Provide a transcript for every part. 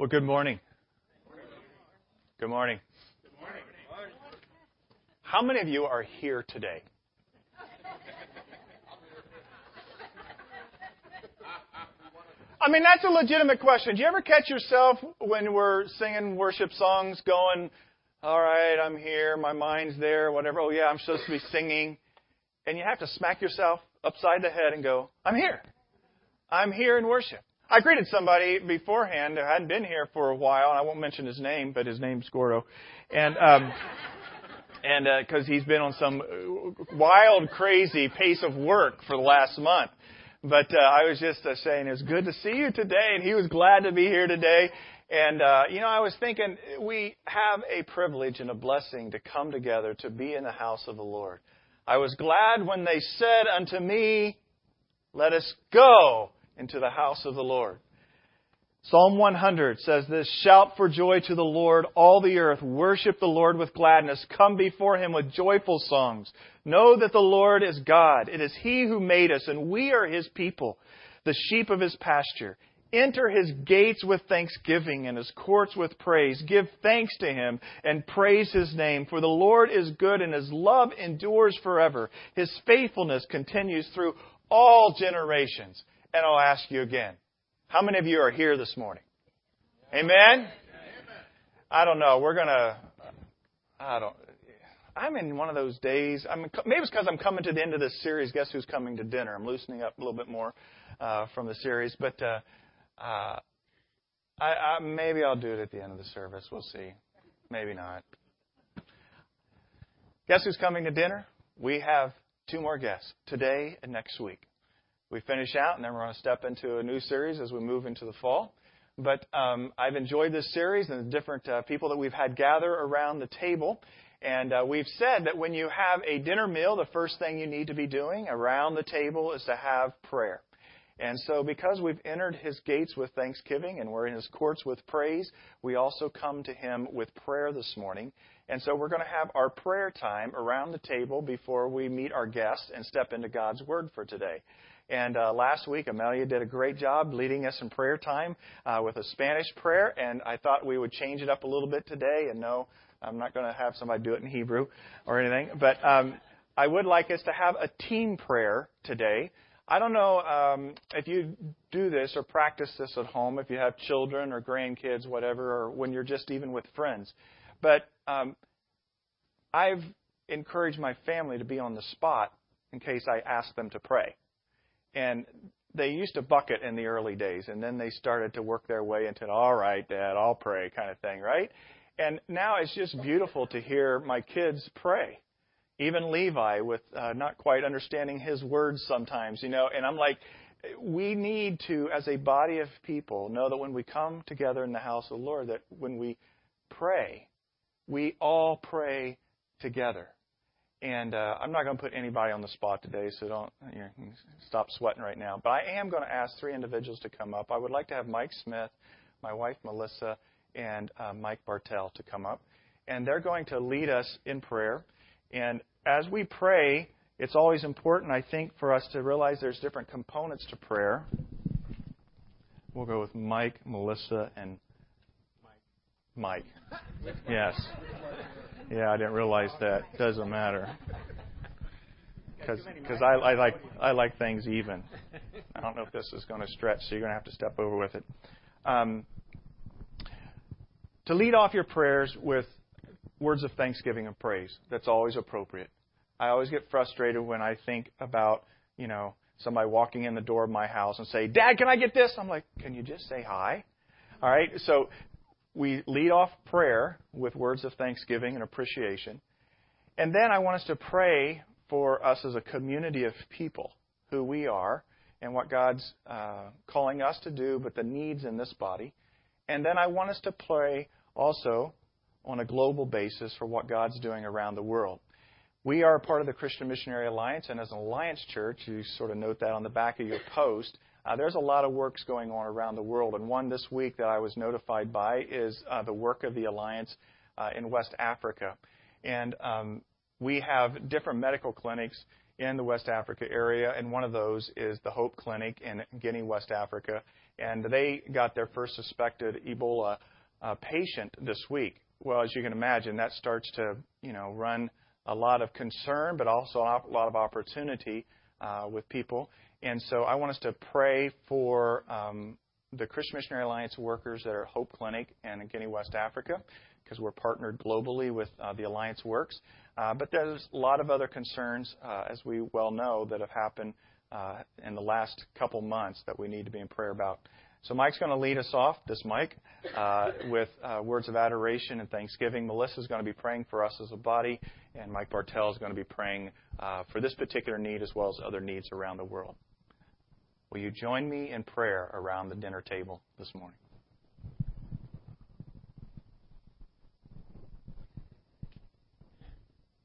Well, good morning. Good morning. Good morning. How many of you are here today? I mean, that's a legitimate question. Do you ever catch yourself when we're singing worship songs going, all right, I'm here, my mind's there, whatever. Oh, yeah, I'm supposed to be singing. And you have to smack yourself upside the head and go, I'm here. I'm here in worship. I greeted somebody beforehand who hadn't been here for a while, and I won't mention his name, but his name's Gordo. And, um, and, uh, cause he's been on some wild, crazy pace of work for the last month. But, uh, I was just uh, saying it's good to see you today, and he was glad to be here today. And, uh, you know, I was thinking we have a privilege and a blessing to come together to be in the house of the Lord. I was glad when they said unto me, let us go into the house of the Lord. Psalm 100 says this, Shout for joy to the Lord, all the earth. Worship the Lord with gladness. Come before him with joyful songs. Know that the Lord is God. It is he who made us, and we are his people, the sheep of his pasture. Enter his gates with thanksgiving and his courts with praise. Give thanks to him and praise his name. For the Lord is good and his love endures forever. His faithfulness continues through all generations. And I'll ask you again. How many of you are here this morning? Amen? I don't know. We're gonna, I don't, I'm in one of those days. I mean, maybe it's because I'm coming to the end of this series. Guess who's coming to dinner? I'm loosening up a little bit more uh, from the series, but uh, uh, I, I, maybe I'll do it at the end of the service. We'll see. Maybe not. Guess who's coming to dinner? We have two more guests today and next week. We finish out, and then we're going to step into a new series as we move into the fall. But um, I've enjoyed this series and the different uh, people that we've had gather around the table. And uh, we've said that when you have a dinner meal, the first thing you need to be doing around the table is to have prayer. And so, because we've entered his gates with thanksgiving and we're in his courts with praise, we also come to him with prayer this morning. And so, we're going to have our prayer time around the table before we meet our guests and step into God's Word for today. And uh, last week, Amelia did a great job leading us in prayer time uh, with a Spanish prayer. And I thought we would change it up a little bit today. And no, I'm not going to have somebody do it in Hebrew or anything. But um, I would like us to have a team prayer today. I don't know um, if you do this or practice this at home, if you have children or grandkids, whatever, or when you're just even with friends. But um, I've encouraged my family to be on the spot in case I ask them to pray. And they used to bucket in the early days, and then they started to work their way into, all right, Dad, I'll pray kind of thing, right? And now it's just beautiful to hear my kids pray even Levi with uh, not quite understanding his words sometimes, you know. And I'm like, we need to, as a body of people, know that when we come together in the house of the Lord, that when we pray, we all pray together. And uh, I'm not going to put anybody on the spot today, so don't you know, stop sweating right now. But I am going to ask three individuals to come up. I would like to have Mike Smith, my wife Melissa, and uh, Mike Bartell to come up. And they're going to lead us in prayer. And as we pray, it's always important, I think, for us to realize there's different components to prayer. We'll go with Mike, Melissa, and Mike. Mike. Yes. Yeah, I didn't realize that. Doesn't matter. Because I, I like I like things even. I don't know if this is going to stretch, so you're going to have to step over with it. Um, to lead off your prayers with words of thanksgiving and praise. That's always appropriate. I always get frustrated when I think about, you know, somebody walking in the door of my house and say, Dad, can I get this? I'm like, can you just say hi? All right. So we lead off prayer with words of thanksgiving and appreciation. And then I want us to pray for us as a community of people, who we are and what God's uh, calling us to do, but the needs in this body. And then I want us to pray also on a global basis for what God's doing around the world. We are part of the Christian Missionary Alliance, and as an Alliance church, you sort of note that on the back of your post, uh, there's a lot of works going on around the world. And one this week that I was notified by is uh, the work of the Alliance uh, in West Africa. And um, we have different medical clinics in the West Africa area, and one of those is the Hope Clinic in Guinea, West Africa. and they got their first suspected Ebola uh, patient this week. Well, as you can imagine, that starts to you know run a lot of concern, but also a lot of opportunity uh, with people. And so I want us to pray for um, the Christian Missionary Alliance workers that are Hope Clinic and in Guinea, West Africa, because we're partnered globally with uh, the Alliance Works. Uh, but there's a lot of other concerns, uh, as we well know, that have happened uh, in the last couple months that we need to be in prayer about. So Mike's going to lead us off, this Mike, uh, with uh, words of adoration and thanksgiving. Melissa's going to be praying for us as a body, and Mike Bartell is going to be praying for this particular need as well as other needs around the world. Will you join me in prayer around the dinner table this morning?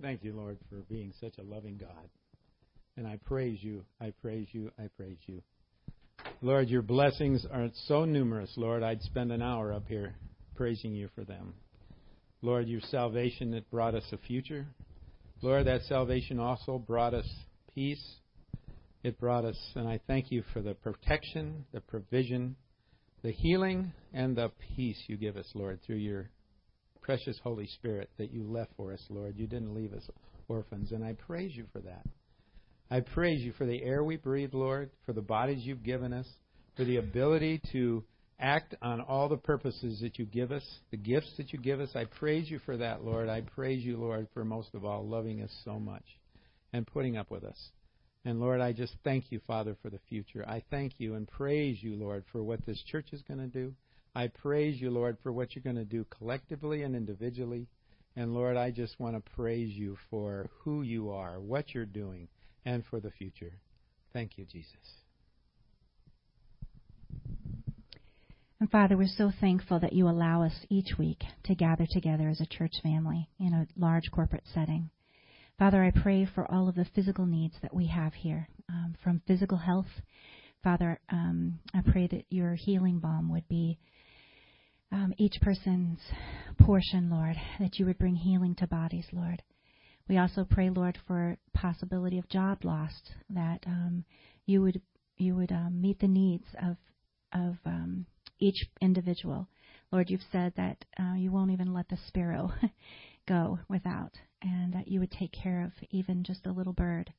Thank you, Lord, for being such a loving God. And I praise you, I praise you, I praise you. Lord, your blessings are so numerous, Lord, I'd spend an hour up here praising you for them. Lord, your salvation that brought us a future. Lord, that salvation also brought us peace. It brought us, and I thank you for the protection, the provision, the healing, and the peace you give us, Lord, through your precious Holy Spirit that you left for us, Lord. You didn't leave us orphans, and I praise you for that. I praise you for the air we breathe, Lord, for the bodies you've given us, for the ability to act on all the purposes that you give us, the gifts that you give us. I praise you for that, Lord. I praise you, Lord, for most of all loving us so much and putting up with us. And Lord, I just thank you, Father, for the future. I thank you and praise you, Lord, for what this church is going to do. I praise you, Lord, for what you're going to do collectively and individually. And Lord, I just want to praise you for who you are, what you're doing, and for the future. Thank you, Jesus. And Father, we're so thankful that you allow us each week to gather together as a church family in a large corporate setting. Father, I pray for all of the physical needs that we have here, um, from physical health. Father, um, I pray that your healing balm would be um, each person's portion, Lord, that you would bring healing to bodies, Lord. We also pray, Lord, for possibility of job loss, that um, you would you would um, meet the needs of of um, each individual. Lord, you've said that uh, you won't even let the sparrow go without, and that you would take care of even just a little bird.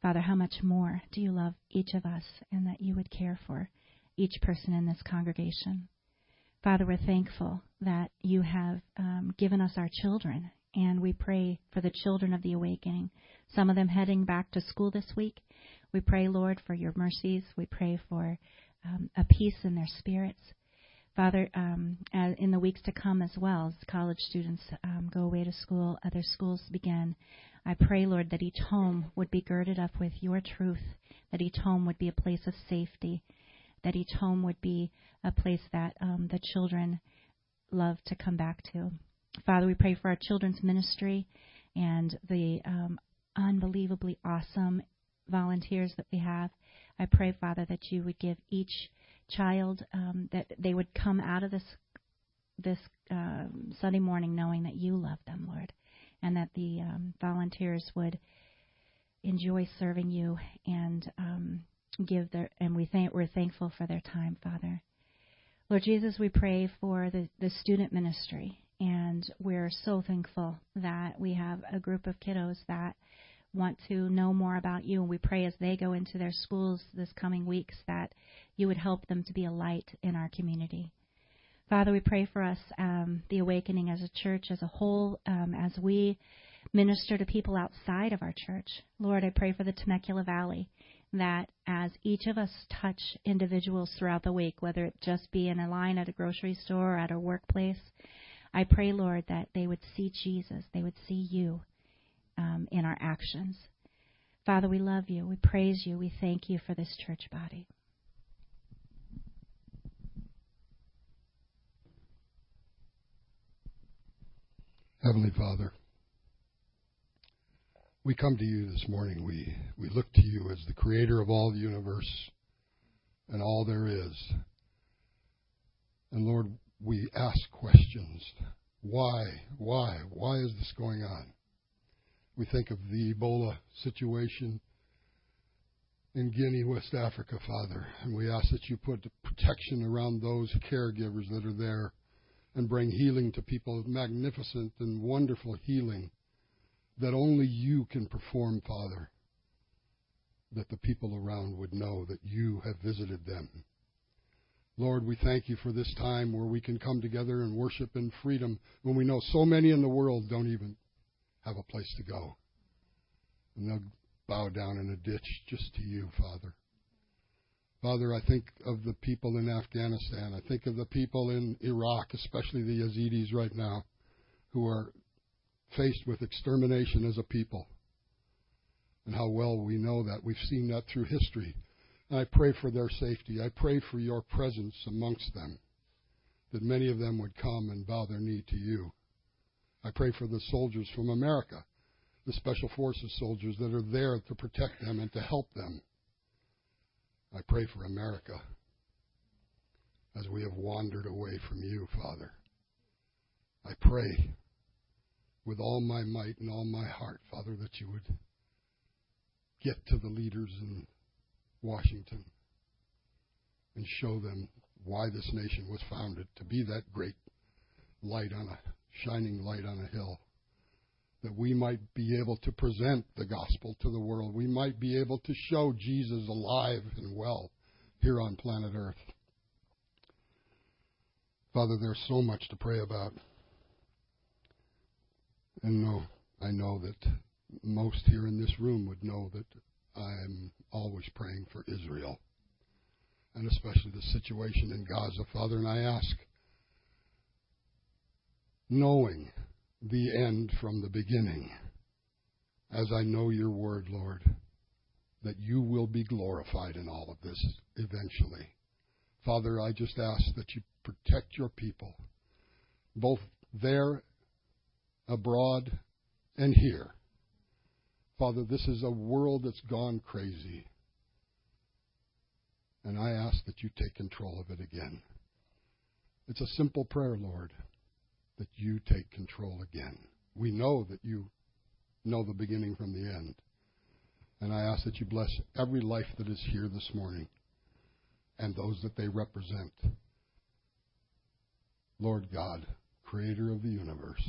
Father, how much more do you love each of us, and that you would care for each person in this congregation? Father, we're thankful that you have um, given us our children, and we pray for the children of the awakening. Some of them heading back to school this week. We pray, Lord, for your mercies. We pray for um, a peace in their spirits. Father, um, in the weeks to come as well, as college students um, go away to school, other schools begin, I pray, Lord, that each home would be girded up with your truth, that each home would be a place of safety, that each home would be a place that um, the children love to come back to. Father, we pray for our children's ministry and the um, unbelievably awesome volunteers that we have. I pray, Father, that you would give each child um, that they would come out of this this um, Sunday morning knowing that you love them, Lord, and that the um, volunteers would enjoy serving you and um, give their and we thank we're thankful for their time, Father. Lord Jesus, we pray for the, the student ministry and we're so thankful that we have a group of kiddos that want to know more about you. And we pray as they go into their schools this coming weeks that you would help them to be a light in our community. Father, we pray for us, um, the awakening as a church as a whole, um, as we minister to people outside of our church. Lord, I pray for the Temecula Valley that as each of us touch individuals throughout the week, whether it just be in a line at a grocery store or at a workplace, I pray, Lord, that they would see Jesus, they would see you, um, in our actions. Father, we love you. We praise you. We thank you for this church body. Heavenly Father, we come to you this morning. We, we look to you as the creator of all the universe and all there is. And Lord, we ask questions. Why? Why? Why is this going on? We think of the Ebola situation in Guinea, West Africa, Father. And we ask that you put protection around those caregivers that are there and bring healing to people, magnificent and wonderful healing that only you can perform, Father, that the people around would know that you have visited them. Lord, we thank you for this time where we can come together and worship in freedom when we know so many in the world don't even have a place to go. And they'll bow down in a ditch just to you, Father. Father, I think of the people in Afghanistan. I think of the people in Iraq, especially the Yazidis right now, who are faced with extermination as a people. And how well we know that. We've seen that through history. And I pray for their safety. I pray for your presence amongst them, that many of them would come and bow their knee to you. I pray for the soldiers from America, the Special Forces soldiers that are there to protect them and to help them. I pray for America as we have wandered away from you, Father. I pray with all my might and all my heart, Father, that you would get to the leaders in Washington and show them why this nation was founded to be that great light on a shining light on a hill that we might be able to present the gospel to the world. We might be able to show Jesus alive and well here on planet Earth. Father, there's so much to pray about. And no, I know that most here in this room would know that I'm always praying for Israel, and especially the situation in Gaza, Father. And I ask, knowing the end from the beginning, as I know your word, Lord, that you will be glorified in all of this eventually. Father, I just ask that you protect your people, both there, abroad, and here. Father, this is a world that's gone crazy. And I ask that you take control of it again. It's a simple prayer, Lord that you take control again. We know that you know the beginning from the end. And I ask that you bless every life that is here this morning and those that they represent. Lord God, creator of the universe,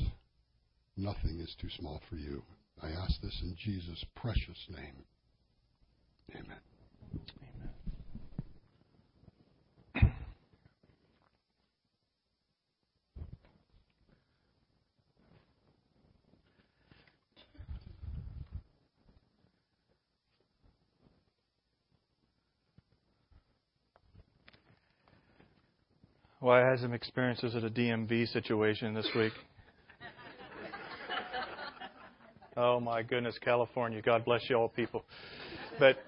nothing is too small for you. I ask this in Jesus' precious name. Amen. Well, I had some experiences at a DMV situation this week. oh my goodness, California. God bless you all people. But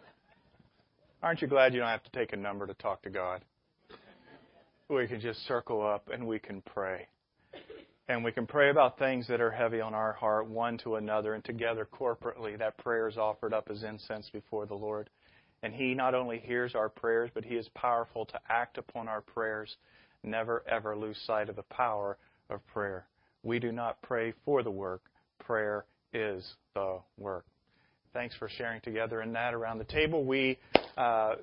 aren't you glad you don't have to take a number to talk to God? We can just circle up and we can pray. And we can pray about things that are heavy on our heart, one to another, and together corporately. That prayer is offered up as incense before the Lord. And He not only hears our prayers, but He is powerful to act upon our prayers never ever lose sight of the power of prayer. We do not pray for the work, prayer is the work. Thanks for sharing together in that around the table. We uh,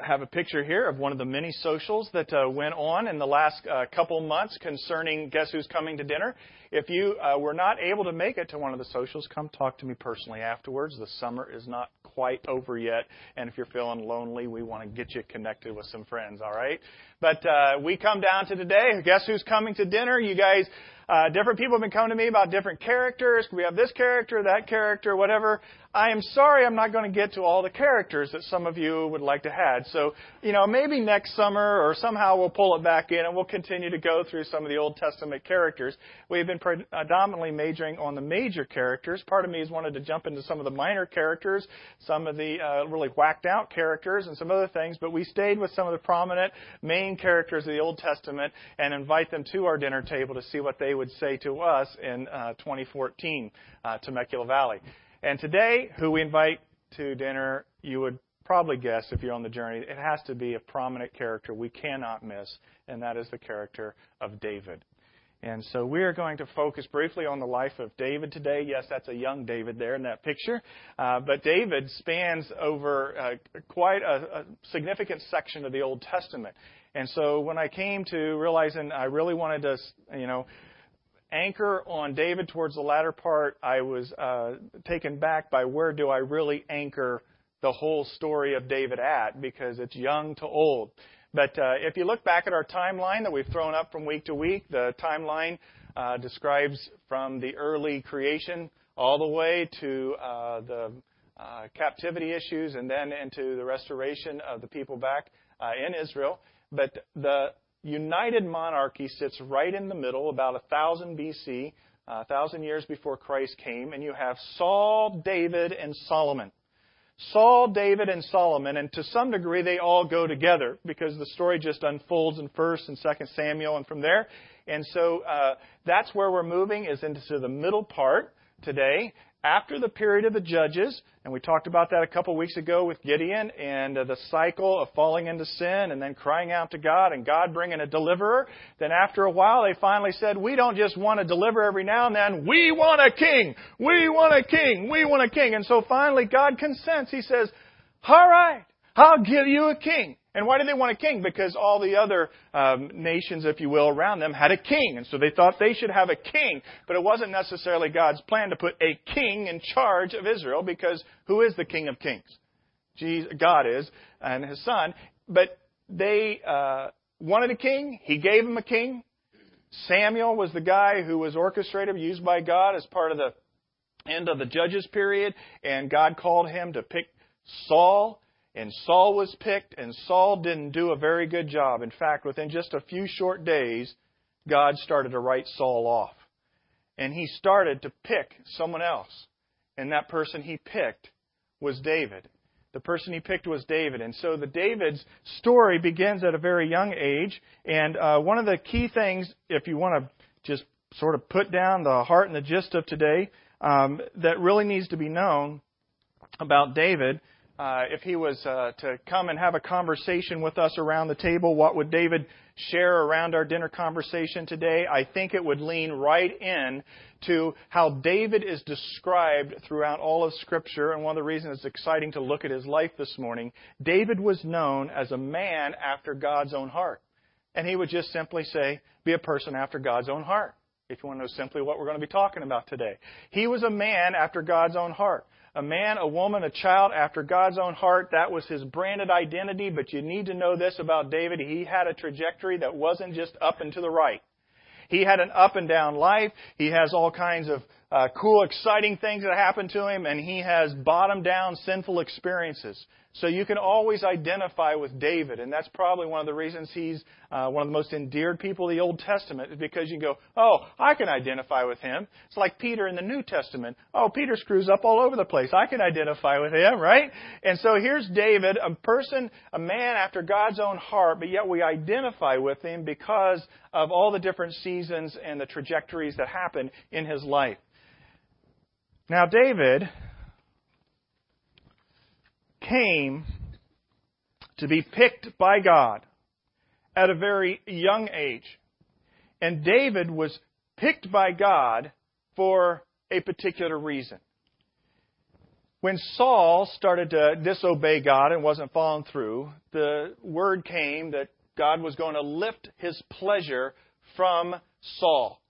have a picture here of one of the many socials that uh, went on in the last uh, couple months concerning Guess Who's Coming to Dinner. If you uh, were not able to make it to one of the socials, come talk to me personally afterwards. The summer is not quite over yet, and if you're feeling lonely, we want to get you connected with some friends, all right? But uh, we come down to today. Guess who's coming to dinner? You guys uh, different people have been coming to me about different characters. We have this character, that character, whatever. I am sorry I'm not going to get to all the characters that some of you would like to have. So, you know, maybe next summer or somehow we'll pull it back in and we'll continue to go through some of the Old Testament characters. We've been predominantly majoring on the major characters. Part of me has wanted to jump into some of the minor characters, some of the uh, really whacked out characters, and some other things, but we stayed with some of the prominent main characters of the Old Testament and invite them to our dinner table to see what they would say to us in uh, 2014, uh, Temecula Valley. And today, who we invite to dinner, you would probably guess if you're on the journey, it has to be a prominent character we cannot miss, and that is the character of David. And so we are going to focus briefly on the life of David today. Yes, that's a young David there in that picture. Uh, but David spans over uh, quite a, a significant section of the Old Testament. And so when I came to realizing I really wanted to, you know, anchor on David towards the latter part, I was uh, taken back by where do I really anchor the whole story of David at because it's young to old. But uh, if you look back at our timeline that we've thrown up from week to week, the timeline uh, describes from the early creation all the way to uh, the uh, captivity issues and then into the restoration of the people back uh, in Israel. But the united monarchy sits right in the middle, about 1000 BC, uh, 1,000 years before Christ came, and you have Saul, David, and Solomon. Saul, David, and Solomon, and to some degree they all go together because the story just unfolds in First and Second Samuel, and from there. And so uh, that's where we're moving is into the middle part today, after the period of the judges, and we talked about that a couple weeks ago with Gideon and uh, the cycle of falling into sin and then crying out to God and God bringing a deliverer. Then after a while, they finally said, We don't just want to deliver every now and then. We want a king. We want a king. We want a king. And so finally, God consents. He says, All right, I'll give you a king. And why did they want a king? Because all the other um, nations, if you will, around them had a king. And so they thought they should have a king. But it wasn't necessarily God's plan to put a king in charge of Israel because who is the king of kings? Jesus, God is, and his son. But they uh, wanted a king. He gave them a king. Samuel was the guy who was orchestrated, used by God as part of the end of the judges period. And God called him to pick Saul and Saul was picked, and Saul didn't do a very good job. In fact, within just a few short days, God started to write Saul off. And he started to pick someone else. And that person he picked was David. The person he picked was David. And so the David's story begins at a very young age. And uh, one of the key things, if you want to just sort of put down the heart and the gist of today, um, that really needs to be known about David uh, if he was uh, to come and have a conversation with us around the table, what would David share around our dinner conversation today? I think it would lean right in to how David is described throughout all of Scripture. And one of the reasons it's exciting to look at his life this morning, David was known as a man after God's own heart. And he would just simply say, be a person after God's own heart. If you want to know simply what we're going to be talking about today. He was a man after God's own heart a man, a woman, a child after God's own heart. That was his branded identity. But you need to know this about David. He had a trajectory that wasn't just up and to the right. He had an up and down life. He has all kinds of uh, cool, exciting things that happen to him, and he has bottom down sinful experiences. So you can always identify with David, and that's probably one of the reasons he's uh, one of the most endeared people of the Old Testament, is because you go, oh, I can identify with him. It's like Peter in the New Testament. Oh, Peter screws up all over the place. I can identify with him, right? And so here's David, a person, a man after God's own heart, but yet we identify with him because of all the different seasons and the trajectories that happen in his life. Now, David came to be picked by God at a very young age. And David was picked by God for a particular reason. When Saul started to disobey God and wasn't following through, the word came that God was going to lift his pleasure from Saul.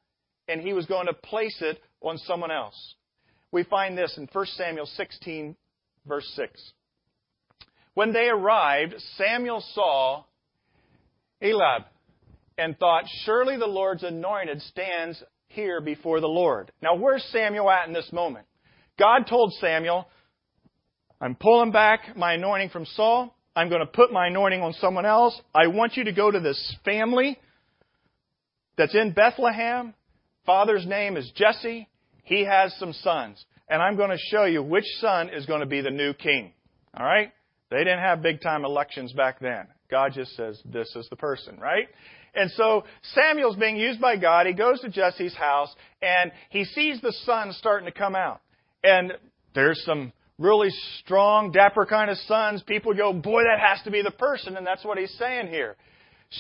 And he was going to place it on someone else. We find this in 1 Samuel 16, verse 6. When they arrived, Samuel saw Eliab and thought, Surely the Lord's anointed stands here before the Lord. Now, where's Samuel at in this moment? God told Samuel, I'm pulling back my anointing from Saul. I'm going to put my anointing on someone else. I want you to go to this family that's in Bethlehem. Father's name is Jesse he has some sons. And I'm going to show you which son is going to be the new king. All right? They didn't have big time elections back then. God just says, this is the person, right? And so Samuel's being used by God. He goes to Jesse's house and he sees the sons starting to come out. And there's some really strong, dapper kind of sons. People go, boy, that has to be the person. And that's what he's saying here.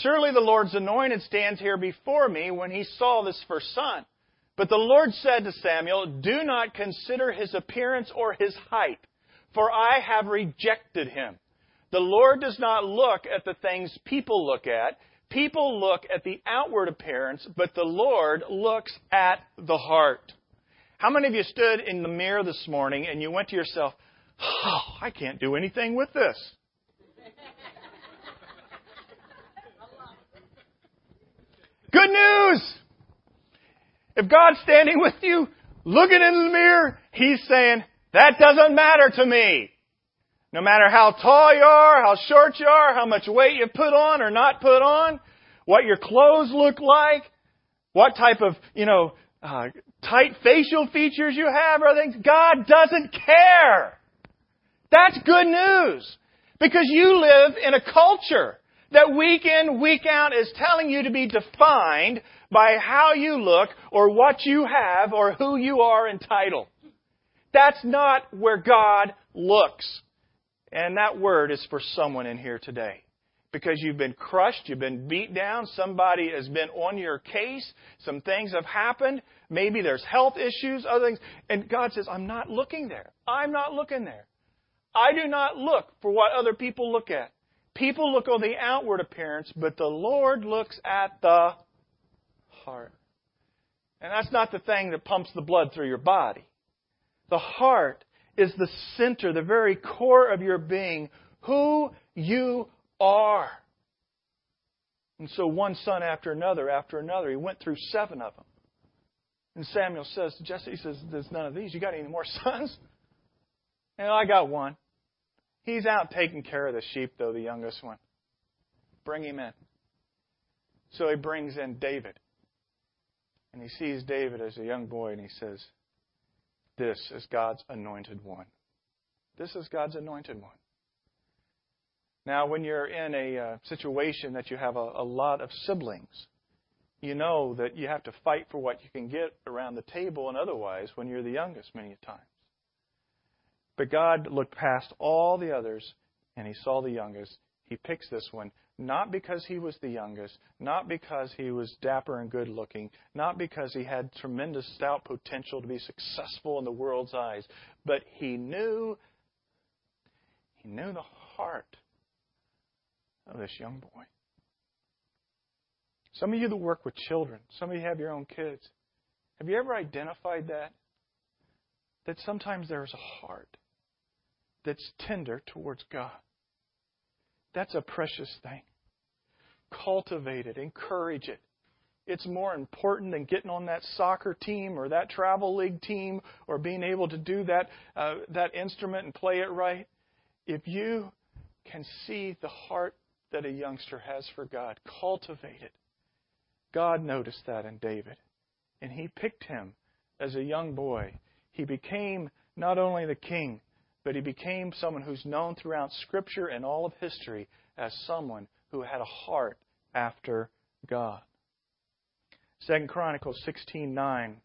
Surely the Lord's anointed stands here before me when he saw this first son. But the Lord said to Samuel, Do not consider his appearance or his height, for I have rejected him. The Lord does not look at the things people look at. People look at the outward appearance, but the Lord looks at the heart. How many of you stood in the mirror this morning and you went to yourself, Oh, I can't do anything with this? Good news! If God's standing with you, looking in the mirror, He's saying, that doesn't matter to me. No matter how tall you are, how short you are, how much weight you put on or not put on, what your clothes look like, what type of, you know, uh, tight facial features you have or things, God doesn't care. That's good news. Because you live in a culture that week in, week out is telling you to be defined by how you look or what you have or who you are entitled. That's not where God looks. And that word is for someone in here today. Because you've been crushed, you've been beat down, somebody has been on your case, some things have happened, maybe there's health issues, other things, and God says, I'm not looking there. I'm not looking there. I do not look for what other people look at. People look on the outward appearance, but the Lord looks at the heart. And that's not the thing that pumps the blood through your body. The heart is the center, the very core of your being, who you are. And so one son after another after another, he went through seven of them. And Samuel says to Jesse, he says, There's none of these. You got any more sons? And I got one. He's out taking care of the sheep, though, the youngest one. Bring him in. So he brings in David. And he sees David as a young boy and he says, This is God's anointed one. This is God's anointed one. Now, when you're in a uh, situation that you have a, a lot of siblings, you know that you have to fight for what you can get around the table and otherwise when you're the youngest many times. But God looked past all the others and he saw the youngest. He picks this one, not because he was the youngest, not because he was dapper and good looking, not because he had tremendous stout potential to be successful in the world's eyes, but he knew he knew the heart of this young boy. Some of you that work with children, some of you have your own kids. Have you ever identified that? That sometimes there's a heart that's tender towards God. That's a precious thing. Cultivate it, encourage it. It's more important than getting on that soccer team or that travel league team or being able to do that, uh, that instrument and play it right. If you can see the heart that a youngster has for God, cultivate it. God noticed that in David, and he picked him as a young boy. He became not only the king, but he became someone who's known throughout Scripture and all of history as someone who had a heart after God. Second Chronicles 16:9.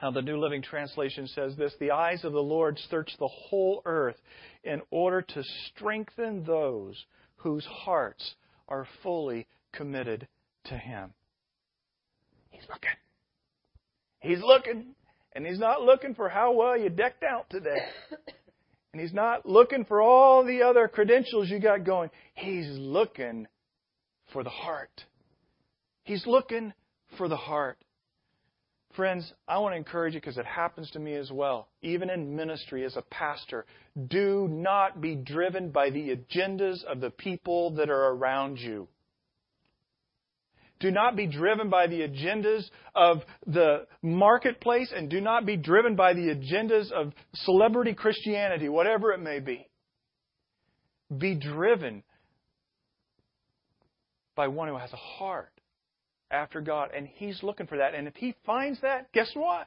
Now the New Living Translation says this: "The eyes of the Lord search the whole earth in order to strengthen those whose hearts are fully committed to Him." He's looking. He's looking, and He's not looking for how well you decked out today. And he's not looking for all the other credentials you got going. He's looking for the heart. He's looking for the heart. Friends, I want to encourage you because it happens to me as well. Even in ministry as a pastor, do not be driven by the agendas of the people that are around you. Do not be driven by the agendas of the marketplace and do not be driven by the agendas of celebrity Christianity, whatever it may be. Be driven by one who has a heart after God, and He's looking for that. And if He finds that, guess what?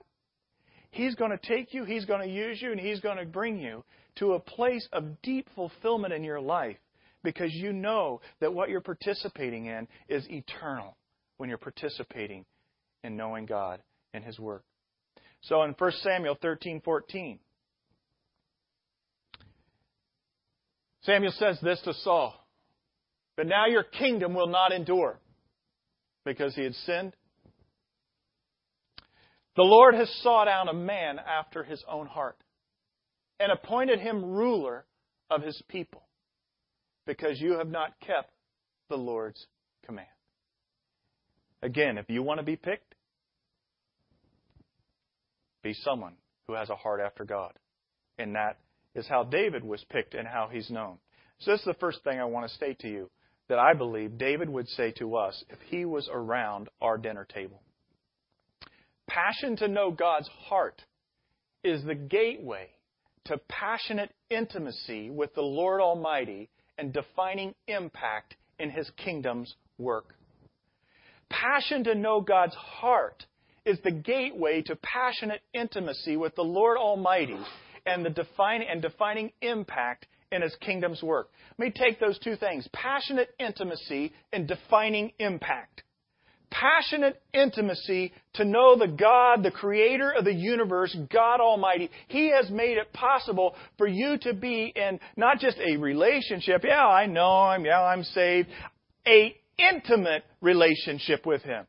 He's going to take you, He's going to use you, and He's going to bring you to a place of deep fulfillment in your life because you know that what you're participating in is eternal when you're participating in knowing God and His work. So in 1 Samuel 13:14, Samuel says this to Saul. But now your kingdom will not endure because he had sinned. The Lord has sought out a man after his own heart and appointed him ruler of his people because you have not kept the Lord's command. Again, if you want to be picked, be someone who has a heart after God. And that is how David was picked and how he's known. So, this is the first thing I want to state to you that I believe David would say to us if he was around our dinner table. Passion to know God's heart is the gateway to passionate intimacy with the Lord Almighty and defining impact in His kingdom's work. Passion to know God's heart is the gateway to passionate intimacy with the Lord Almighty and the defining and defining impact in his kingdom's work. Let me take those two things passionate intimacy and defining impact. Passionate intimacy to know the God, the creator of the universe, God Almighty. He has made it possible for you to be in not just a relationship, yeah, I know him, yeah, I'm saved, a intimate relationship with him.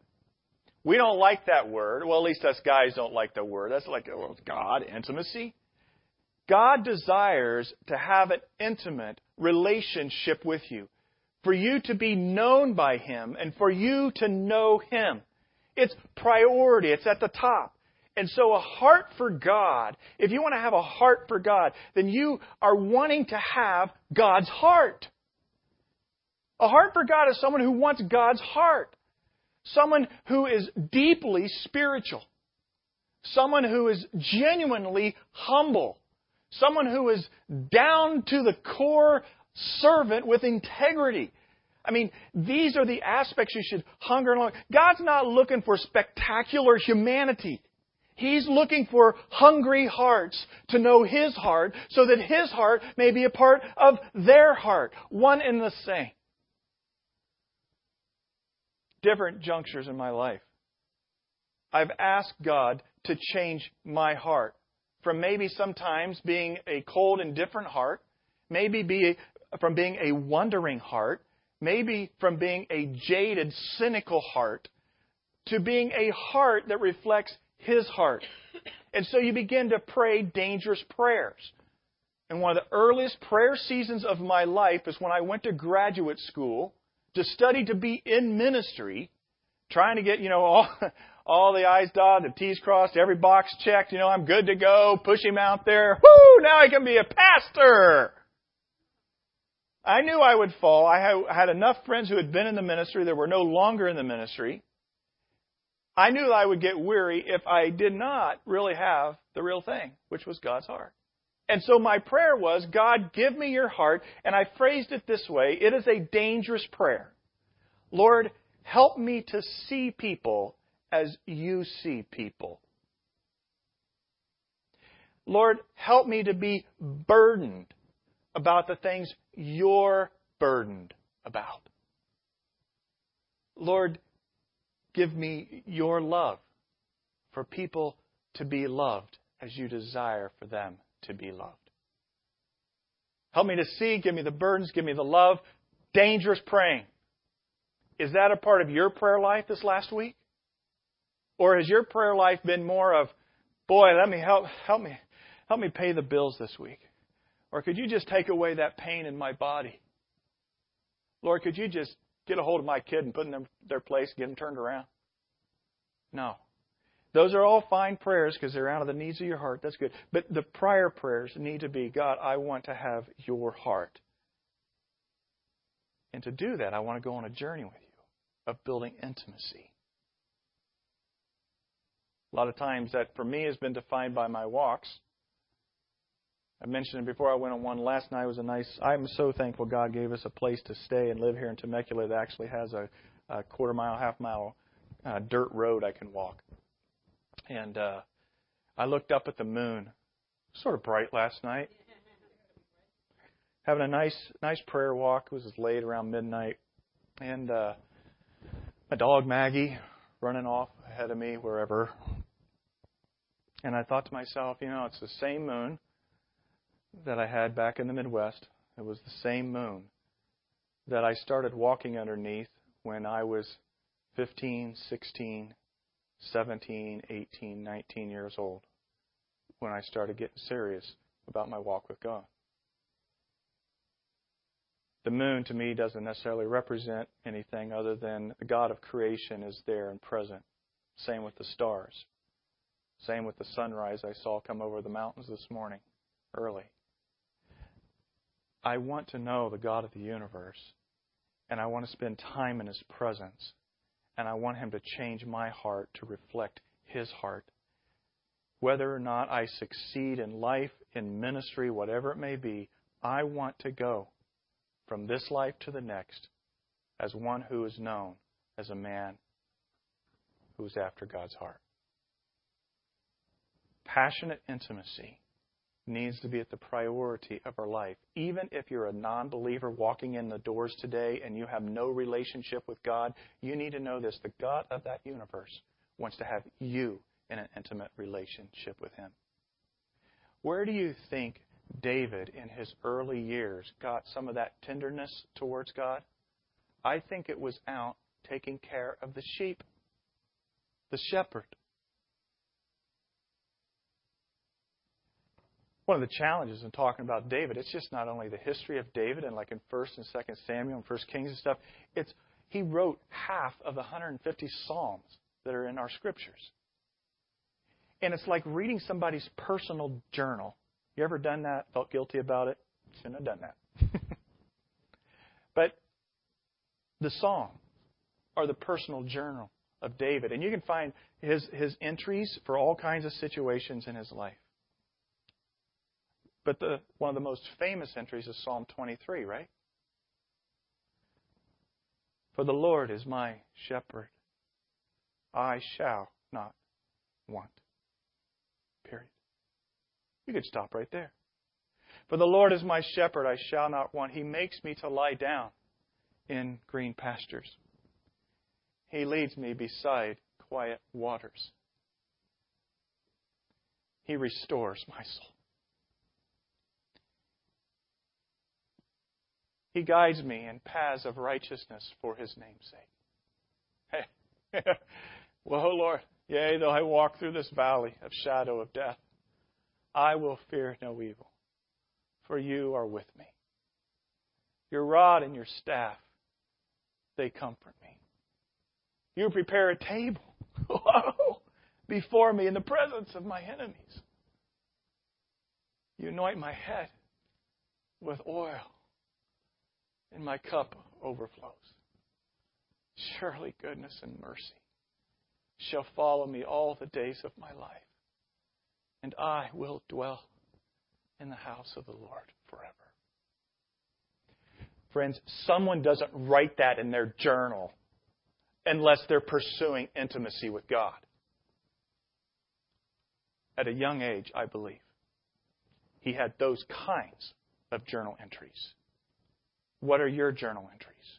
We don't like that word. Well, at least us guys don't like the word. That's like, God, intimacy. God desires to have an intimate relationship with you, for you to be known by Him and for you to know Him. It's priority, it's at the top. And so, a heart for God, if you want to have a heart for God, then you are wanting to have God's heart. A heart for God is someone who wants God's heart, someone who is deeply spiritual, someone who is genuinely humble Someone who is down to the core servant with integrity. I mean, these are the aspects you should hunger and long. God's not looking for spectacular humanity. He's looking for hungry hearts to know His heart so that His heart may be a part of their heart, one and the same. Different junctures in my life. I've asked God to change my heart from maybe sometimes being a cold, indifferent heart, maybe be from being a wondering heart, maybe from being a jaded, cynical heart, to being a heart that reflects His heart. And so you begin to pray dangerous prayers. And one of the earliest prayer seasons of my life is when I went to graduate school to study to be in ministry, trying to get, you know, all, all the I's dotted, the T's crossed, every box checked. You know, I'm good to go. Push him out there. Whoo! Now I can be a pastor. I knew I would fall. I had enough friends who had been in the ministry that were no longer in the ministry. I knew I would get weary if I did not really have the real thing, which was God's heart. And so my prayer was, God, give me your heart. And I phrased it this way it is a dangerous prayer. Lord, help me to see people as you see people. Lord, help me to be burdened about the things you're burdened about. Lord, give me your love for people to be loved as you desire for them to be loved. Help me to see, give me the burdens, give me the love. Dangerous praying. Is that a part of your prayer life this last week? Or has your prayer life been more of, boy, let me help help me help me pay the bills this week? Or could you just take away that pain in my body? Lord, could you just get a hold of my kid and put them in their place, get them turned around? No. Those are all fine prayers because they're out of the needs of your heart. That's good. But the prior prayers need to be God, I want to have your heart. And to do that, I want to go on a journey with you of building intimacy. A lot of times that for me has been defined by my walks. I mentioned it before I went on one last night. Was a nice. I'm so thankful God gave us a place to stay and live here in Temecula that actually has a, a quarter mile, half mile uh, dirt road I can walk. And uh, I looked up at the moon, sort of bright last night. Having a nice, nice prayer walk. It was late around midnight, and uh, my dog Maggie running off ahead of me wherever and I thought to myself, you know, it's the same moon that I had back in the Midwest. It was the same moon that I started walking underneath when I was 15, 16, 17, 18, 19 years old, when I started getting serious about my walk with God. The moon to me doesn't necessarily represent anything other than the God of creation is there and present. Same with the stars. Same with the sunrise I saw come over the mountains this morning early. I want to know the God of the universe, and I want to spend time in His presence, and I want Him to change my heart to reflect His heart. Whether or not I succeed in life, in ministry, whatever it may be, I want to go from this life to the next as one who is known as a man who is after God's heart. Passionate intimacy needs to be at the priority of our life. Even if you're a non believer walking in the doors today and you have no relationship with God, you need to know this. The God of that universe wants to have you in an intimate relationship with Him. Where do you think David in his early years got some of that tenderness towards God? I think it was out taking care of the sheep, the shepherd. One of the challenges in talking about David, it's just not only the history of David and like in First and Second Samuel and First Kings and stuff. It's he wrote half of the 150 psalms that are in our scriptures, and it's like reading somebody's personal journal. You ever done that? Felt guilty about it? Shouldn't have done that. but the Psalm are the personal journal of David, and you can find his his entries for all kinds of situations in his life. But the, one of the most famous entries is Psalm 23, right? For the Lord is my shepherd. I shall not want. Period. You could stop right there. For the Lord is my shepherd, I shall not want. He makes me to lie down in green pastures. He leads me beside quiet waters. He restores my soul. He guides me in paths of righteousness for his name's sake. Hey. well, Lord, yea, though I walk through this valley of shadow of death, I will fear no evil, for you are with me. Your rod and your staff, they comfort me. You prepare a table before me in the presence of my enemies. You anoint my head with oil and my cup overflows. Surely goodness and mercy shall follow me all the days of my life, and I will dwell in the house of the Lord forever. Friends, someone doesn't write that in their journal unless they're pursuing intimacy with God. At a young age, I believe, he had those kinds of journal entries. What are your journal entries?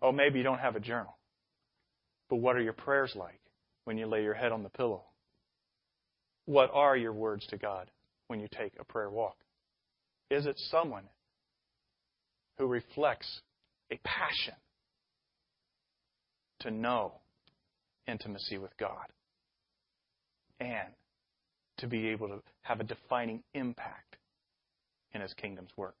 Oh, maybe you don't have a journal. But what are your prayers like when you lay your head on the pillow? What are your words to God when you take a prayer walk? Is it someone who reflects a passion to know intimacy with God and to be able to have a defining impact in His kingdom's work?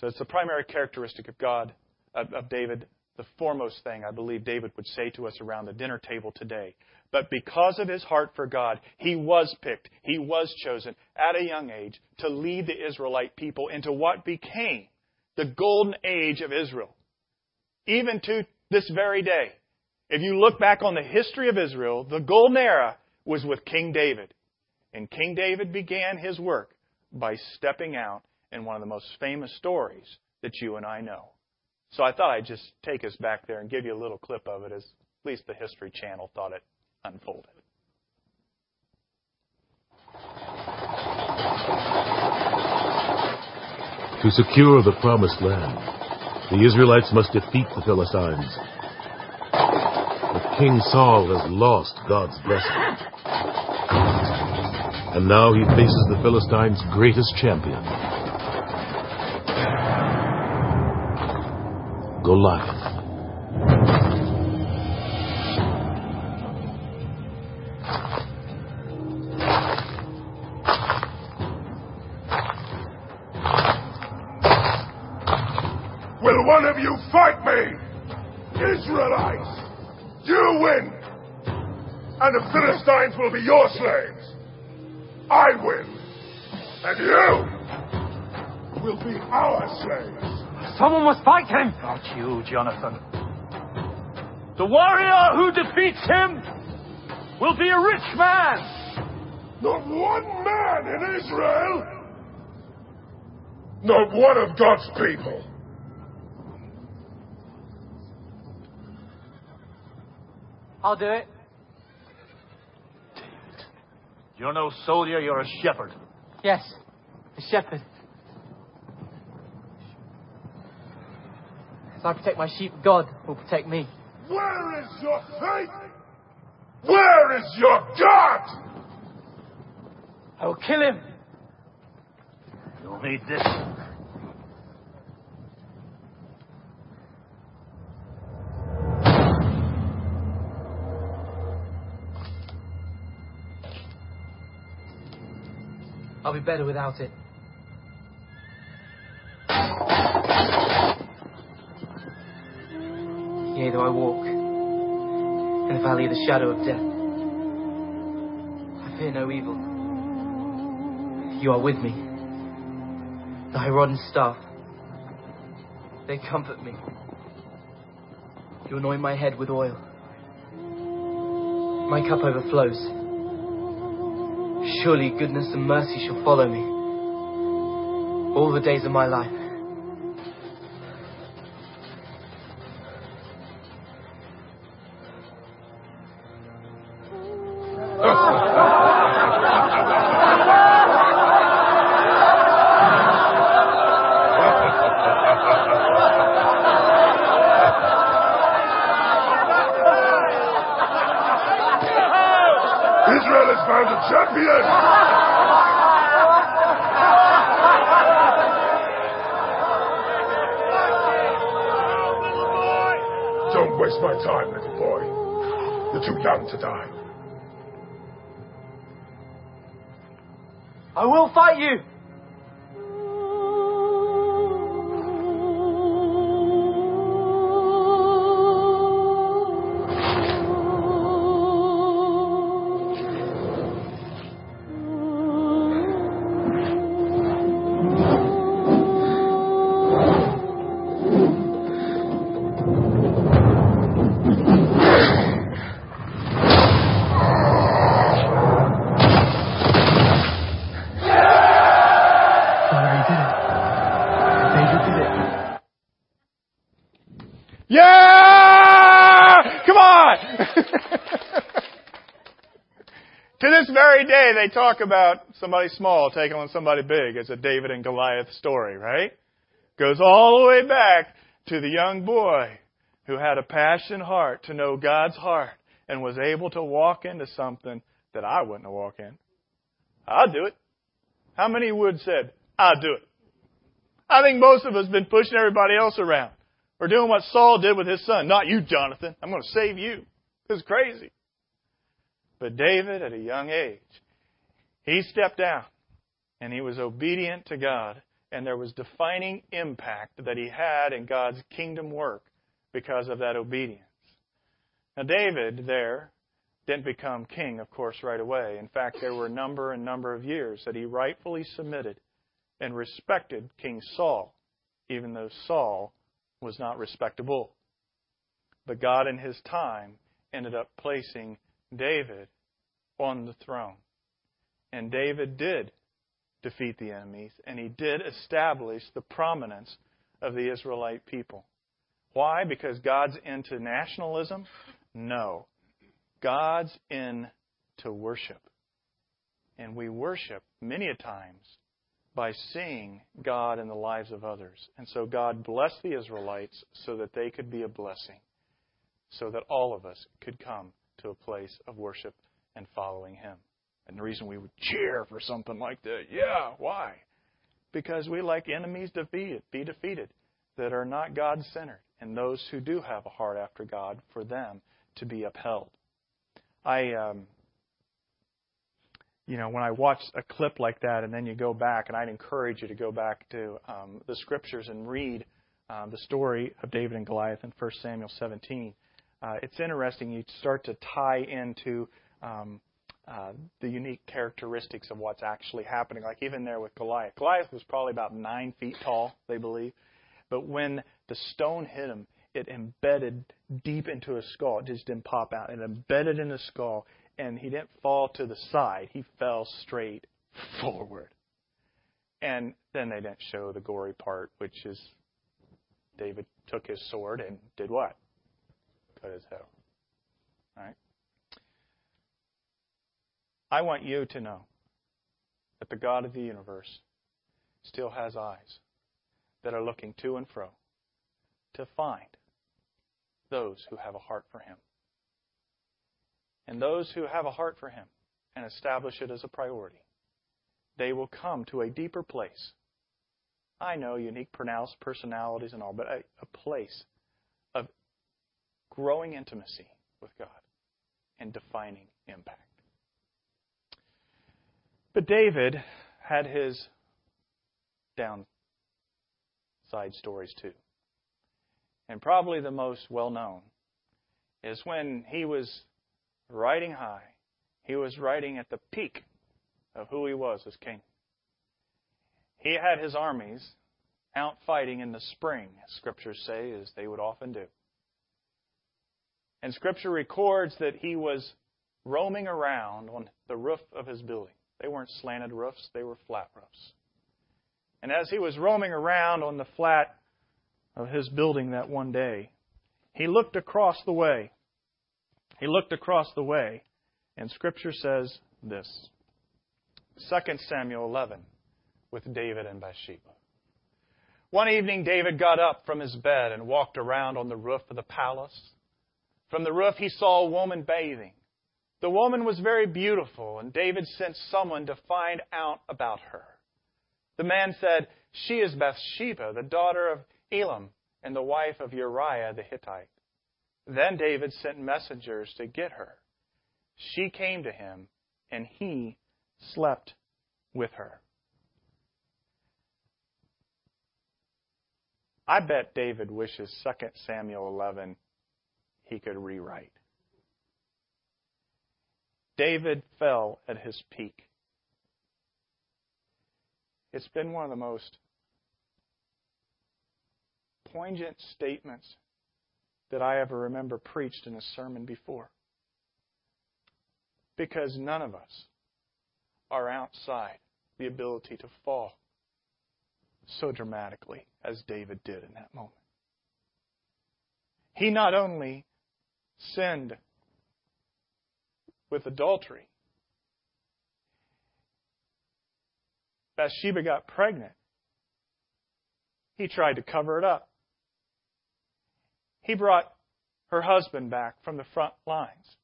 So it's the primary characteristic of God, of, of David, the foremost thing I believe David would say to us around the dinner table today. But because of his heart for God, he was picked, he was chosen at a young age to lead the Israelite people into what became the golden age of Israel. Even to this very day. If you look back on the history of Israel, the golden era was with King David. And King David began his work by stepping out in one of the most famous stories that you and I know. So I thought I'd just take us back there and give you a little clip of it as at least the History Channel thought it unfolded. To secure the promised land, the Israelites must defeat the Philistines. But King Saul has lost God's blessing. And now he faces the Philistines' greatest champion. Goliath. Will one of you fight me? Israelites, you win. And the Philistines will be your slaves. I win. And you will be our slaves. Someone must fight him! Not you, Jonathan. The warrior who defeats him will be a rich man. Not one man in Israel. Not one of God's people. I'll do it. You're no soldier, you're a shepherd. Yes, a shepherd. As I protect my sheep, God will protect me. Where is your faith? Where is your God? I will kill him. You'll need this. I'll be better without it. Valley of the shadow of death, I fear no evil. You are with me. Thy rod and staff, they comfort me. You anoint my head with oil. My cup overflows. Surely goodness and mercy shall follow me all the days of my life. I will fight you! This very day, they talk about somebody small taking on somebody big. It's a David and Goliath story, right? Goes all the way back to the young boy who had a passionate heart to know God's heart and was able to walk into something that I wouldn't have walked in. I'll do it. How many would said, I'll do it? I think most of us have been pushing everybody else around. Or doing what Saul did with his son. Not you, Jonathan. I'm going to save you. It's crazy. But David, at a young age, he stepped out and he was obedient to God. And there was defining impact that he had in God's kingdom work because of that obedience. Now, David there didn't become king, of course, right away. In fact, there were a number and number of years that he rightfully submitted and respected King Saul, even though Saul was not respectable. But God, in his time, ended up placing David on the throne. And David did defeat the enemies, and he did establish the prominence of the Israelite people. Why? Because God's into nationalism? No. God's into worship. And we worship many a times by seeing God in the lives of others. And so God blessed the Israelites so that they could be a blessing, so that all of us could come to a place of worship and following Him. And the reason we would cheer for something like that, yeah, why? Because we like enemies defeated, be defeated, that are not God centered. and those who do have a heart after God, for them to be upheld. I, um, you know, when I watch a clip like that, and then you go back, and I'd encourage you to go back to um, the scriptures and read um, the story of David and Goliath in 1 Samuel 17. Uh, it's interesting. You start to tie into um, uh, the unique characteristics of what's actually happening. Like even there with Goliath, Goliath was probably about nine feet tall, they believe. But when the stone hit him, it embedded deep into his skull. It just didn't pop out. It embedded in his skull, and he didn't fall to the side. He fell straight forward. And then they didn't show the gory part, which is David took his sword and did what? His head off. All right? I want you to know that the God of the universe still has eyes that are looking to and fro to find those who have a heart for Him. And those who have a heart for Him and establish it as a priority, they will come to a deeper place. I know unique pronounced personalities and all, but a, a place growing intimacy with God and defining impact. But David had his downside stories too. And probably the most well known is when he was riding high, he was riding at the peak of who he was as king. He had his armies out fighting in the spring, scriptures say, as they would often do. And scripture records that he was roaming around on the roof of his building. They weren't slanted roofs, they were flat roofs. And as he was roaming around on the flat of his building that one day, he looked across the way. He looked across the way, and Scripture says this 2 Samuel 11 with David and Bathsheba. One evening, David got up from his bed and walked around on the roof of the palace. From the roof, he saw a woman bathing. The woman was very beautiful, and David sent someone to find out about her. The man said, She is Bathsheba, the daughter of Elam, and the wife of Uriah the Hittite. Then David sent messengers to get her. She came to him, and he slept with her. I bet David wishes 2 Samuel 11 he could rewrite. David fell at his peak. It's been one of the most poignant statements that I ever remember preached in a sermon before. Because none of us are outside the ability to fall so dramatically as David did in that moment. He not only sinned with adultery. Bathsheba got pregnant. He tried to cover it up. He brought her husband back from the front lines,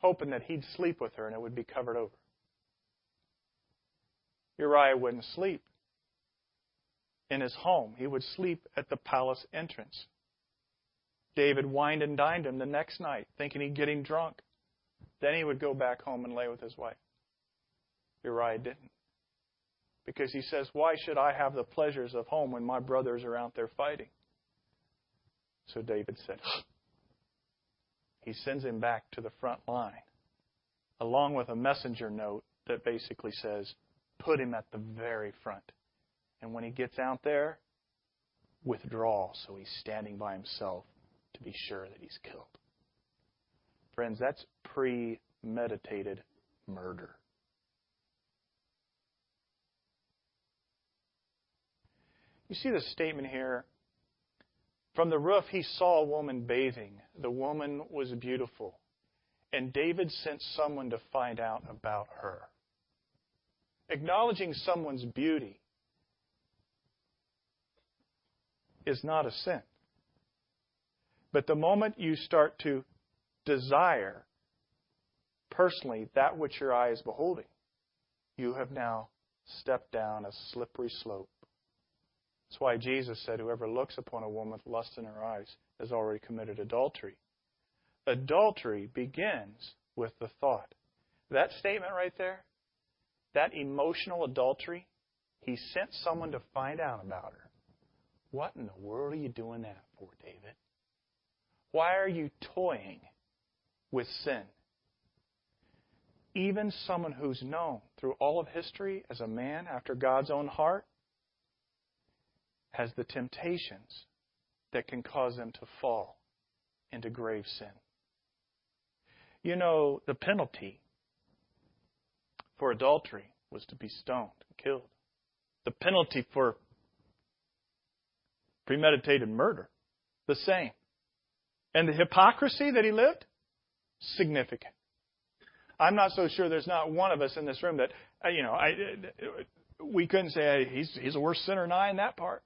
hoping that he'd sleep with her and it would be covered over. Uriah wouldn't sleep in his home. He would sleep at the palace entrance. David wined and dined him the next night, thinking he'd get him drunk. Then he would go back home and lay with his wife. Uriah didn't. Because he says, Why should I have the pleasures of home when my brothers are out there fighting? So David said, He sends him back to the front line, along with a messenger note that basically says, Put him at the very front. And when he gets out there, withdraw so he's standing by himself to be sure that he's killed. Friends, that's premeditated murder. You see the statement here. From the roof, he saw a woman bathing. The woman was beautiful. And David sent someone to find out about her. Acknowledging someone's beauty is not a sin. But the moment you start to desire personally that which your eye is beholding, you have now stepped down a slippery slope That's why Jesus said, Whoever looks upon a woman with lust in her eyes has already committed adultery. Adultery begins with the thought. That statement right there, that emotional adultery, he sent someone to find out about her. What in the world are you doing that for, David? Why are you toying with sin? Even someone who's known through all of history as a man after God's own heart has the temptations that can cause them to fall into grave sin. You know, the penalty for adultery was to be stoned and killed. The penalty for premeditated murder, the same. And the hypocrisy that he lived, significant. I'm not so sure there's not one of us in this room that, uh, you know, I, we couldn't say hey, he's, he's a worse sinner than I in that part.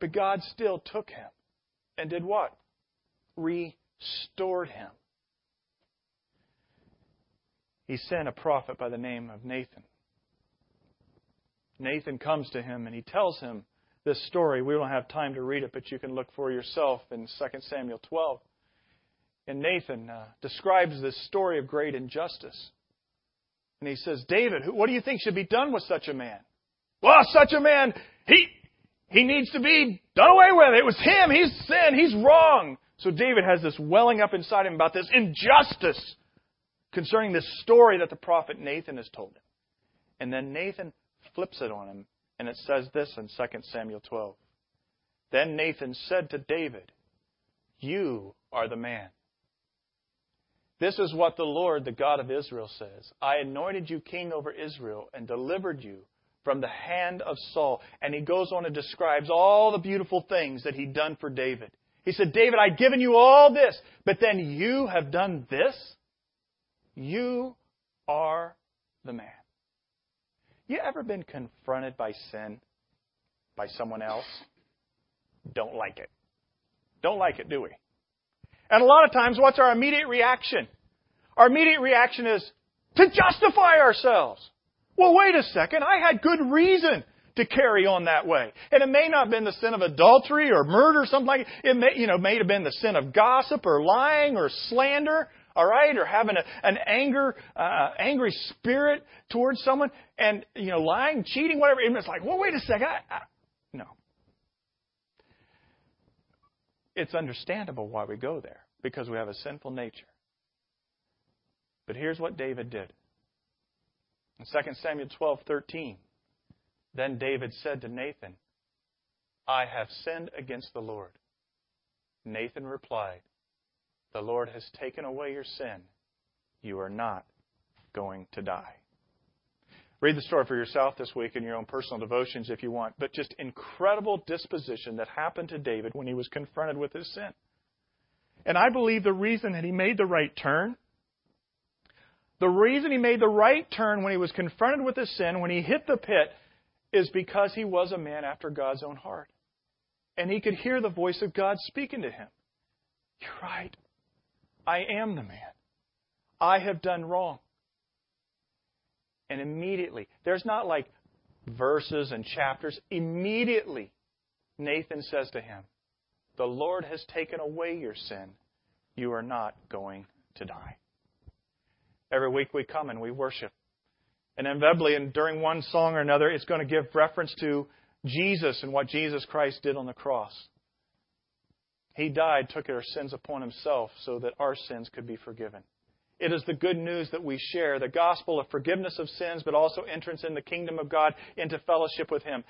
But God still took him and did what? Restored him. He sent a prophet by the name of Nathan. Nathan comes to him and he tells him this story. We don't have time to read it, but you can look for yourself in 2 Samuel 12. And Nathan uh, describes this story of great injustice. And he says, David, what do you think should be done with such a man? Well, such a man, he, he needs to be done away with. It was him. He's sin. He's wrong. So David has this welling up inside him about this injustice concerning this story that the prophet Nathan has told him. And then Nathan flips it on him, and it says this in 2 Samuel 12. Then Nathan said to David, You are the man. This is what the Lord, the God of Israel, says I anointed you king over Israel and delivered you from the hand of Saul. And he goes on and describes all the beautiful things that he'd done for David. He said, David, I've given you all this, but then you have done this? You are the man. You ever been confronted by sin by someone else? Don't like it. Don't like it, do we? And a lot of times, what's our immediate reaction? Our immediate reaction is to justify ourselves. Well, wait a second. I had good reason to carry on that way. And it may not have been the sin of adultery or murder or something like it. It may, you know, may have been the sin of gossip or lying or slander, all right, or having a, an anger, uh, angry spirit towards someone and, you know, lying, cheating, whatever. And it's like, well, wait a second. I, I, no. It's understandable why we go there because we have a sinful nature. But here's what David did. In 2 Samuel 12:13, then David said to Nathan, I have sinned against the Lord. Nathan replied, The Lord has taken away your sin. You are not going to die. Read the story for yourself this week in your own personal devotions if you want, but just incredible disposition that happened to David when he was confronted with his sin. And I believe the reason that he made the right turn, the reason he made the right turn when he was confronted with his sin, when he hit the pit, is because he was a man after God's own heart. And he could hear the voice of God speaking to him. You're right. I am the man. I have done wrong. And immediately, there's not like verses and chapters. Immediately, Nathan says to him, The Lord has taken away your sin. You are not going to die. Every week we come and we worship. And inevitably, and during one song or another, it's going to give reference to Jesus and what Jesus Christ did on the cross. He died, took our sins upon himself so that our sins could be forgiven. It is the good news that we share, the gospel of forgiveness of sins, but also entrance in the kingdom of God into fellowship with him.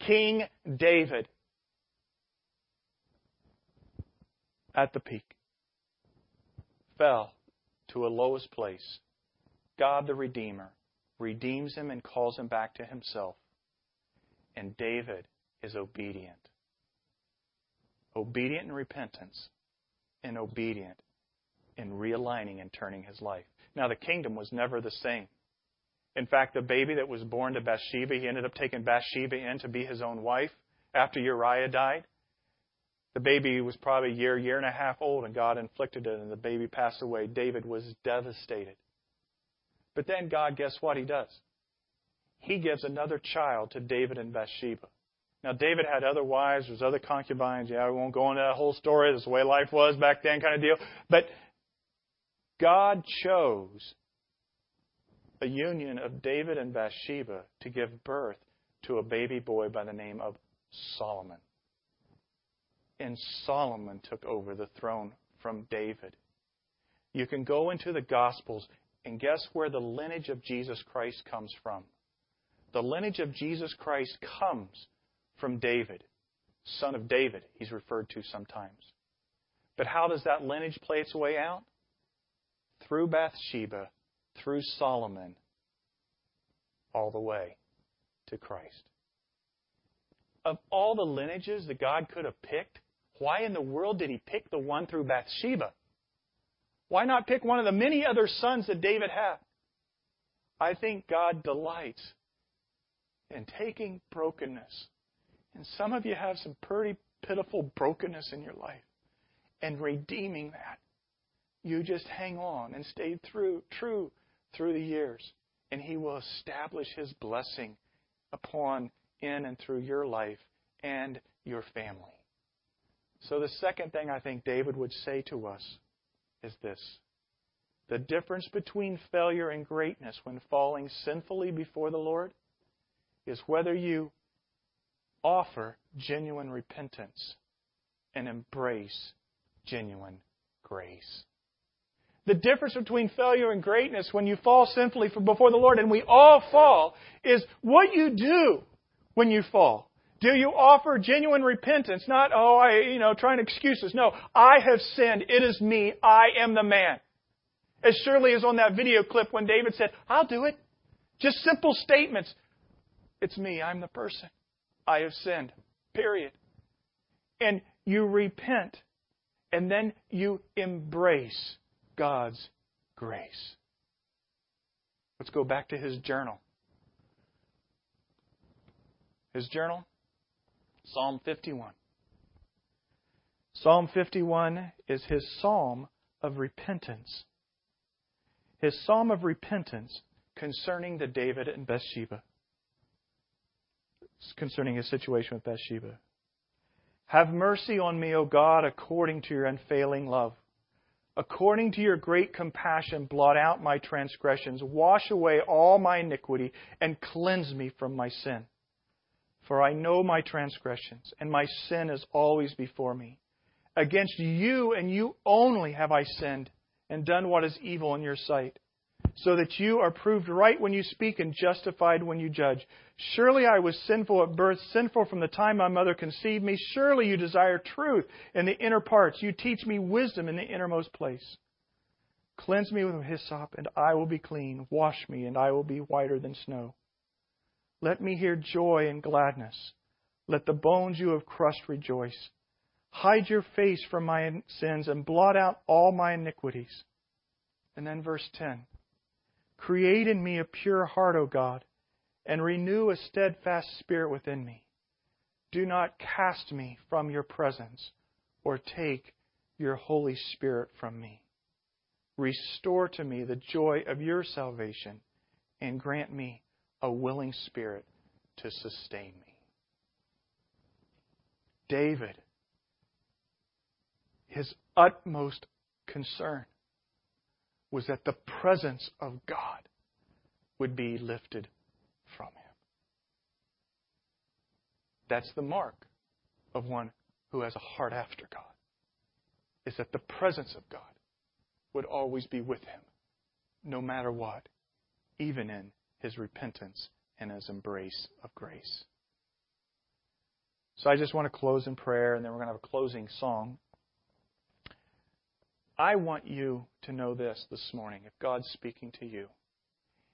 King David at the peak fell to a lowest place. God the Redeemer redeems him and calls him back to himself. And David is obedient. Obedient in repentance and obedient in realigning and turning his life. Now, the kingdom was never the same. In fact, the baby that was born to Bathsheba, he ended up taking Bathsheba in to be his own wife after Uriah died. The baby was probably a year, year and a half old, and God inflicted it, and the baby passed away. David was devastated. But then God, guess what he does? he gives another child to David and Bathsheba. Now, David had other wives, there's other concubines. Yeah, we won't go into that whole story. That's the way life was back then, kind of deal. But God chose a union of David and Bathsheba to give birth to a baby boy by the name of Solomon. And Solomon took over the throne from David. You can go into the Gospels and guess where the lineage of Jesus Christ comes from? The lineage of Jesus Christ comes from David, son of David, he's referred to sometimes. But how does that lineage play its way out? Through Bathsheba, through Solomon, all the way to Christ. Of all the lineages that God could have picked, why in the world did he pick the one through Bathsheba? Why not pick one of the many other sons that David had? I think God delights in taking brokenness. And some of you have some pretty pitiful brokenness in your life and redeeming that. You just hang on and stay through, true through the years, and He will establish His blessing upon, in, and through your life and your family. So, the second thing I think David would say to us is this the difference between failure and greatness when falling sinfully before the Lord is whether you offer genuine repentance and embrace genuine grace. The difference between failure and greatness when you fall sinfully before the Lord, and we all fall, is what you do when you fall. Do you offer genuine repentance? Not, oh, I, you know, trying excuses. No, I have sinned. It is me. I am the man. As surely as on that video clip when David said, I'll do it. Just simple statements. It's me. I'm the person. I have sinned. Period. And you repent. And then you embrace God's grace. Let's go back to his journal. His journal, Psalm 51. Psalm 51 is his psalm of repentance. His psalm of repentance concerning the David and Bathsheba. Concerning his situation with Bathsheba. Have mercy on me, O God, according to your unfailing love. According to your great compassion, blot out my transgressions, wash away all my iniquity, and cleanse me from my sin. For I know my transgressions, and my sin is always before me. Against you and you only have I sinned, and done what is evil in your sight, so that you are proved right when you speak and justified when you judge. Surely I was sinful at birth, sinful from the time my mother conceived me. Surely you desire truth in the inner parts. You teach me wisdom in the innermost place. Cleanse me with hyssop, and I will be clean. Wash me, and I will be whiter than snow. Let me hear joy and gladness. Let the bones you have crushed rejoice. Hide your face from my sins and blot out all my iniquities. And then verse 10 Create in me a pure heart, O God, and renew a steadfast spirit within me. Do not cast me from your presence or take your Holy Spirit from me. Restore to me the joy of your salvation and grant me a willing spirit to sustain me. David, his utmost concern was that the presence of God would be lifted from him. That's the mark of one who has a heart after God, is that the presence of God would always be with him, no matter what, even in his repentance and his embrace of grace. So I just want to close in prayer, and then we're going to have a closing song. I want you to know this this morning. If God's speaking to you,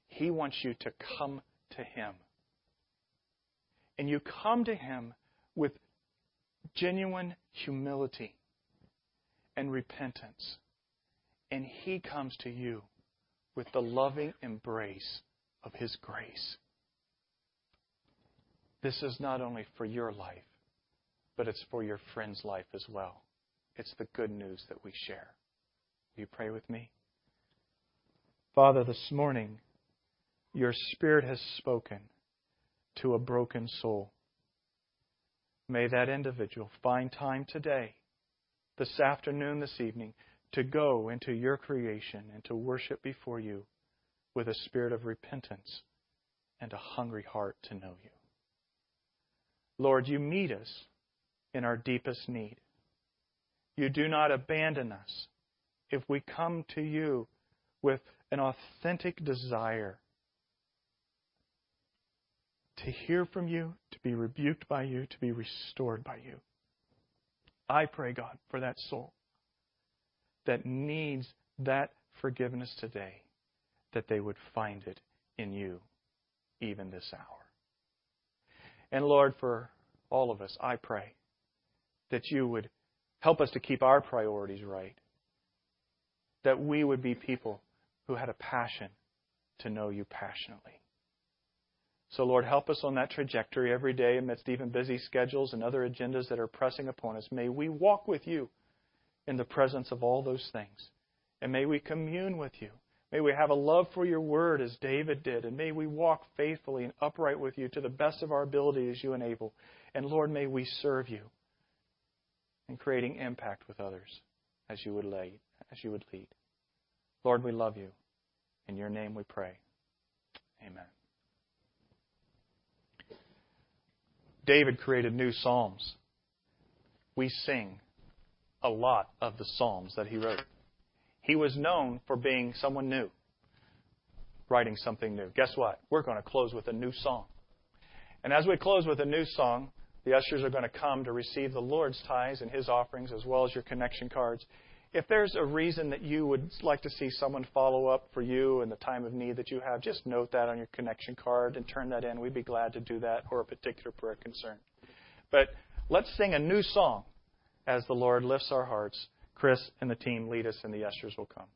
He wants you to come to Him. And you come to Him with genuine humility and repentance. And He comes to you with the loving embrace of His grace. This is not only for your life, but it's for your friend's life as well. It's the good news that we share. You pray with me? Father, this morning, your Spirit has spoken to a broken soul. May that individual find time today, this afternoon, this evening, to go into your creation and to worship before you with a spirit of repentance and a hungry heart to know you. Lord, you meet us in our deepest need. You do not abandon us if we come to you with an authentic desire to hear from you, to be rebuked by you, to be restored by you. I pray, God, for that soul that needs that forgiveness today, that they would find it in you even this hour. And Lord, for all of us, I pray that you would help us to keep our priorities right, that we would be people who had a passion to know you passionately. So, Lord, help us on that trajectory every day amidst even busy schedules and other agendas that are pressing upon us. May we walk with you in the presence of all those things. And may we commune with you. May we have a love for your word as David did. And may we walk faithfully and upright with you to the best of our ability as you enable. And Lord, may we serve you in creating impact with others as you would lead. As you would lead. Lord, we love you. In your name we pray. Amen. David created new psalms. We sing a lot of the psalms that he wrote. He was known for being someone new, writing something new. Guess what? We're going to close with a new song. And as we close with a new song, the ushers are going to come to receive the Lord's tithes and his offerings as well as your connection cards. If there's a reason that you would like to see someone follow up for you in the time of need that you have, just note that on your connection card and turn that in. We'd be glad to do that or a particular prayer concern. But let's sing a new song as the Lord lifts our hearts. Chris and the team lead us, and the ushers will come.